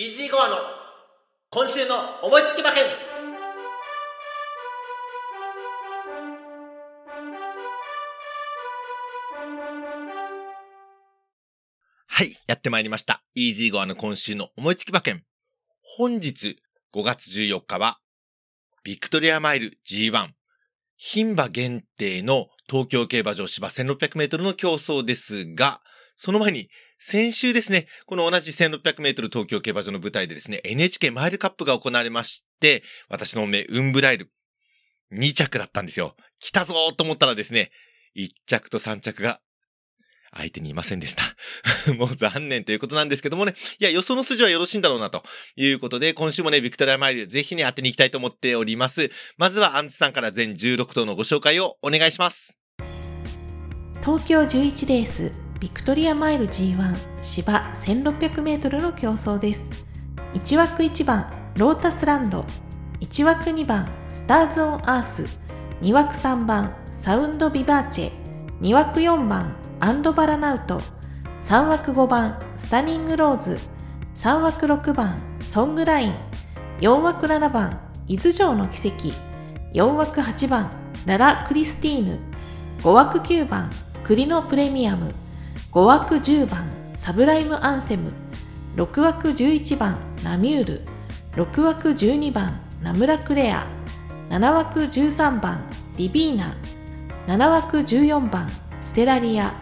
イージーゴアの今週の思いつき馬券はい、やってまいりました。イージーゴアの今週の思いつき馬券。本日5月14日は、ビクトリアマイル G1、牝馬限定の東京競馬場芝1600メートルの競争ですが、その前に、先週ですね、この同じ1600メートル東京競馬場の舞台でですね、NHK マイルカップが行われまして、私の目、ウンブライル、2着だったんですよ。来たぞーと思ったらですね、1着と3着が、相手にいませんでした。もう残念ということなんですけどもね。いや、予想の筋はよろしいんだろうなということで、今週もね、ビクトリアマイル、ぜひね、当てに行きたいと思っております。まずは、アンツさんから全16頭のご紹介をお願いします。東京11レースビクトリアマイル G1 芝 1600m の競争です。1枠1番ロータスランド。1枠2番スターズ・オン・アース。2枠3番サウンド・ビバーチェ。2枠4番アンド・バラナウト。3枠5番スタニング・ローズ。3枠6番ソングライン。4枠7番伊豆城の奇跡。4枠8番ララ・クリスティーヌ。5枠9番栗のプレミアム。5枠10番サブライムアンセム。6枠11番ナミュール。6枠12番ナムラクレア。7枠13番ディビーナ。7枠14番ステラリア。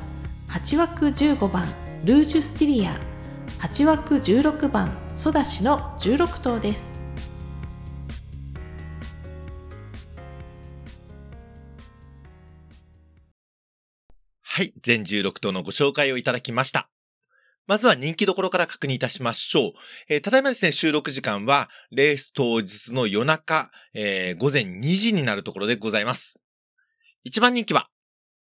8枠15番ルージュスティリア。8枠16番ソダシの16頭です。はい、全16頭のご紹介をいただきました。まずは人気どころから確認いたしましょう。えーただいまですね、収録時間は、レース当日の夜中、えー午前2時になるところでございます。1番人気は、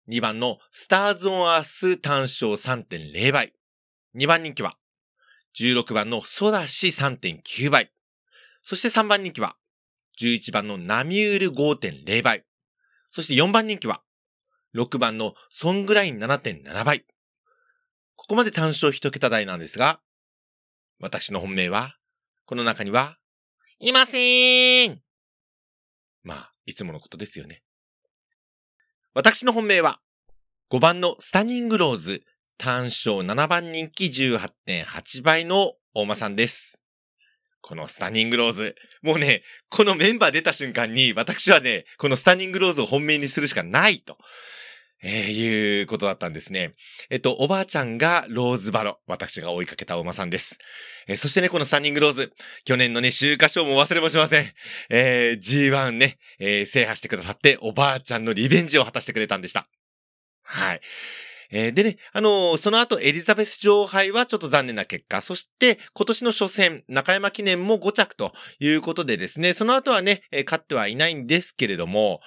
2番のスターズ・オン・アース単勝3.0倍。2番人気は、16番のソダシ3.9倍。そして3番人気は、11番のナミュール5.0倍。そして4番人気は、6番のソングライン7.7倍。ここまで単勝一桁台なんですが、私の本命は、この中には、いませーんまあ、いつものことですよね。私の本命は、5番のスタニングローズ、単勝7番人気18.8倍の大間さんです。このスタニングローズ。もうね、このメンバー出た瞬間に、私はね、このスタニングローズを本命にするしかないと。えーいうことだったんですね。えっと、おばあちゃんがローズバロ。私が追いかけたお馬さんです。えーそしてね、このスタンニングローズ。去年のね、週華賞も忘れもしません。えー G1 ね、えー制覇してくださって、おばあちゃんのリベンジを果たしてくれたんでした。はい。えーでね、あのーその後、エリザベス女王杯はちょっと残念な結果。そして、今年の初戦、中山記念も5着ということでですね、その後はね、えー勝ってはいないんですけれども、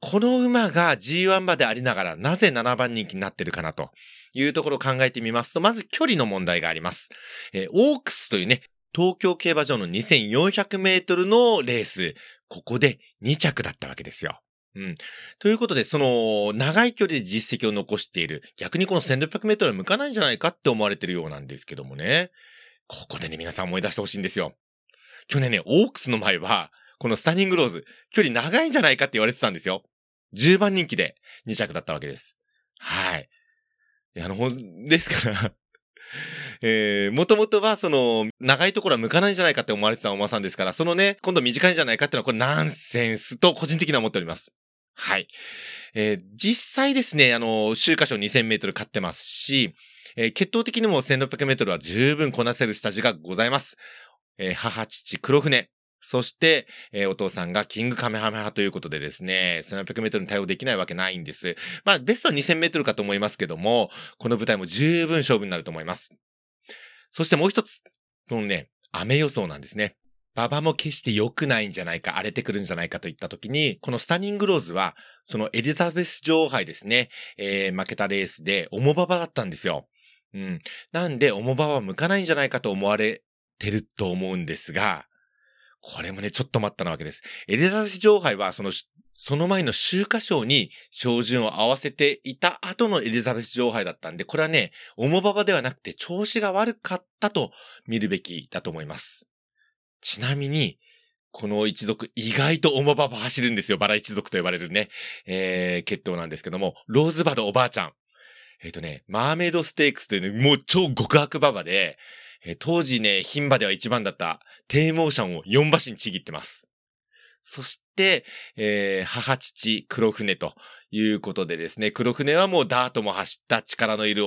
この馬が G1 馬でありながら、なぜ7番人気になってるかなというところを考えてみますと、まず距離の問題があります。えーオークスというね、東京競馬場の2400メートルのレース、ここで2着だったわけですよ。うん。ということで、その、長い距離で実績を残している、逆にこの1600メートルは向かないんじゃないかって思われてるようなんですけどもね。ここでね、皆さん思い出してほしいんですよ。去年ね、オークスの前は、このスタニングローズ、距離長いんじゃないかって言われてたんですよ。10番人気で2着だったわけです。はい。いやあの、ほん、ですから、えー、もともとはその、長いところは向かないんじゃないかって思われてたお馬さんですから、そのね、今度短いんじゃないかってのはこれナンセンスと個人的には思っております。はい。えー実際ですね、あの、週華賞2000メートル勝ってますし、えー血統的にも1600メートルは十分こなせる下地がございます。えー母、父、黒船。そして、えーお父さんがキングカメハメハということでですね、1600メートルに対応できないわけないんです。まあ、ベストは2000メートルかと思いますけども、この舞台も十分勝負になると思います。そしてもう一つ、このね、雨予想なんですね。馬場も決して良くないんじゃないか、荒れてくるんじゃないかといったときに、このスタニングローズは、そのエリザベス女王杯ですね、えー負けたレースで、重馬場だったんですよ。うん。なんで、重馬場は向かないんじゃないかと思われてると思うんですが、これもね、ちょっと待ったなわけです。エリザベス女王杯は、その、その前の秋華賞に照準を合わせていた後のエリザベス女王杯だったんで、これはね、重馬場ではなくて調子が悪かったと見るべきだと思います。ちなみに、この一族意外と重馬場走るんですよ。バラ一族と呼ばれるね、えー、血統なんですけども、ローズバドおばあちゃん。えっ、ー、とね、マーメイドステークスというね、もう超極悪馬場で、えー、当時ね、牝馬では一番だった低モーションを4馬身ちぎってます。そして、えー、母父黒船ということでですね、黒船はもうダートも走った力のいる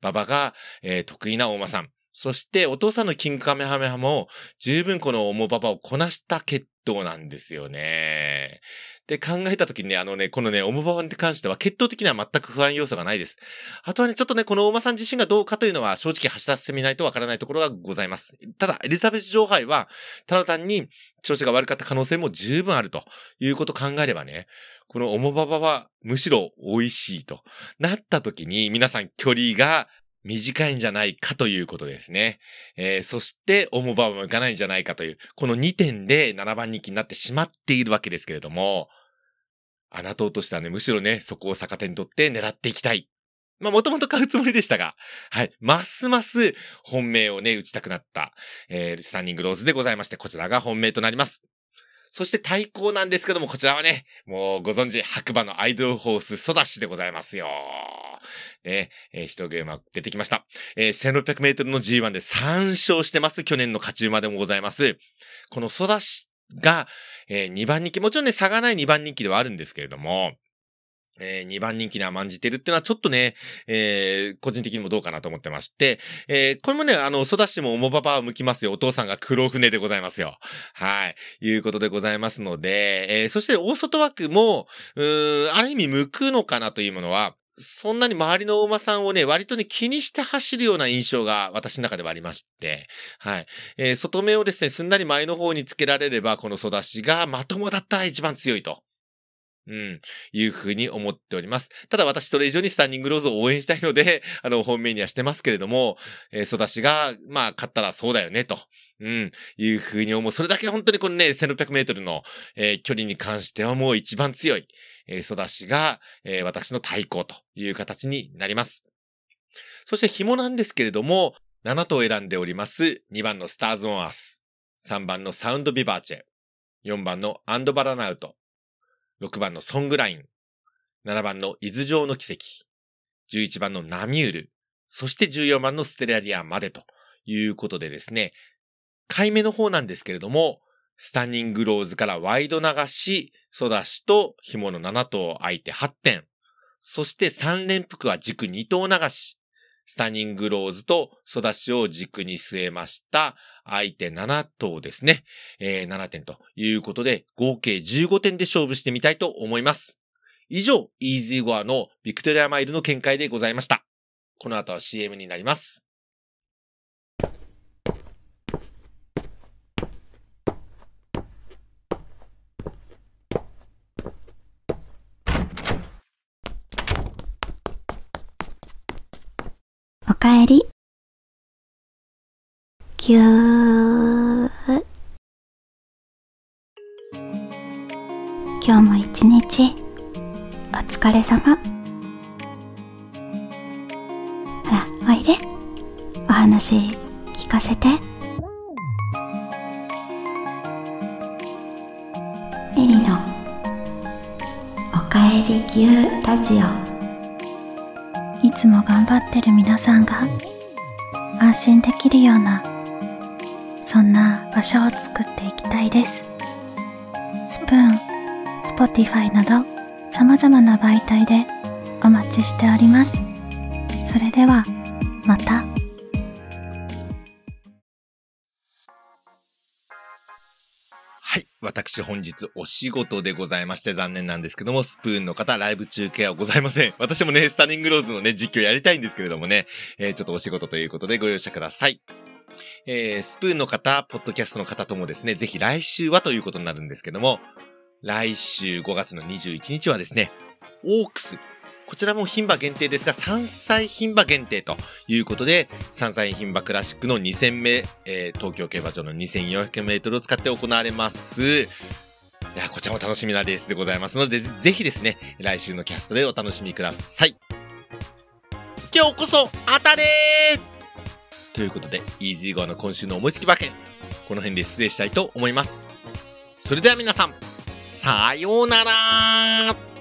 馬場が、えー、得意な大間さん。そしてお父さんのキングカメハメハも十分この重馬場をこなした決闘なんですよね。で、考えたときにね、あのね、このね、オムバワンに関しては、血統的には全く不安要素がないです。あとはね、ちょっとね、このお馬さん自身がどうかというのは、正直走らせてみないとわからないところがございます。ただ、エリザベス女王杯は、ただ単に調子が悪かった可能性も十分あるということを考えればね、このオモババはむしろ美味しいとなった時に皆さん距離が短いんじゃないかということですね。えー、そして、オモババもいかないんじゃないかという、この2点で7番人気になってしまっているわけですけれども、あなたとしてはね、むしろね、そこを逆手に取って狙っていきたい。まあ、もともと買うつもりでしたが、はい。ますます本命をね、打ちたくなった、えー、スタンニングローズでございまして、こちらが本命となります。そして対抗なんですけども、こちらはね、もうご存知、白馬のアイドルホースソダッシュでございますよ。ね、えー、一ゲーム出てきました。えー、1600メートルの G1 で3勝してます。去年の勝ち馬でもございます。このソダッシュが、えー、2番人気、もちろんね、差がない2番人気ではあるんですけれども、えー、2番人気に甘んじてるっていうのはちょっとね、えー、個人的にもどうかなと思ってまして、えー、これもね、あの、育してもおもばばを向きますよ。お父さんが黒船でございますよ。はい。いうことでございますので、えー、そして大外枠も、うーん、ある意味向くのかなというものは、そんなに周りの馬さんをね、割とね、気にして走るような印象が私の中ではありまして、はい。えー、外目をですね、すんなり前の方につけられれば、この育ちがまともだったら一番強いと。うん、いうふうに思っております。ただ私それ以上にスタンディングローズを応援したいので、あの、本命にはしてますけれども、えー、ソダシが、まあ、勝ったらそうだよね、と。うん、いうふうに思う。それだけ本当にこのね、1600メートルの、えー、距離に関してはもう一番強い、えー、ソダシが、えー、私の対抗という形になります。そして紐なんですけれども、7頭選んでおります。2番のスターズオンアース。3番のサウンドビバーチェ。4番のアンドバラナウト。6番のソングライン、7番の伊豆城の奇跡、11番のナミュール、そして14番のステラリアまでということでですね、回目の方なんですけれども、スタンニングローズからワイド流し、ソダシと紐の7頭相手8点。そして3連複は軸2頭流し。スタニングローズとソダシを軸に据えました相手7頭ですね。えー、7点ということで、合計15点で勝負してみたいと思います。以上、イージーゴアのビクトリアマイルの見解でございました。この後は CM になります。おかえり。ぎゅー。今日も一日、お疲れ様。ほら、おいで。お話聞かせて。エリのおかえりぎゅーラジオ。いつも頑張ってる皆さんが安心できるようなそんな場所を作っていきたいです。Spoon、Spotify など様々な媒体でお待ちしております。それでは、また。私本日お仕事でございまして残念なんですけども、スプーンの方、ライブ中継はございません。私もね、スタニングローズのね、実況やりたいんですけれどもね、えー、ちょっとお仕事ということでご容赦ください。えー、スプーンの方、ポッドキャストの方ともですね、ぜひ来週はということになるんですけども、来週5月の21日はですね、オークス。こちらも牝馬限定ですが、3歳牝馬限定ということで、3歳牝馬クラシックの2戦目、えー、東京競馬場の2400メートルを使って行われます。いや、こちらも楽しみなレースでございますので、ぜぜひですね、来週のキャストでお楽しみください。今日こそ当たれーということで、イージーゴーの今週の思いつき馬券、この辺で失礼したいと思います。それでは皆さん、さようなら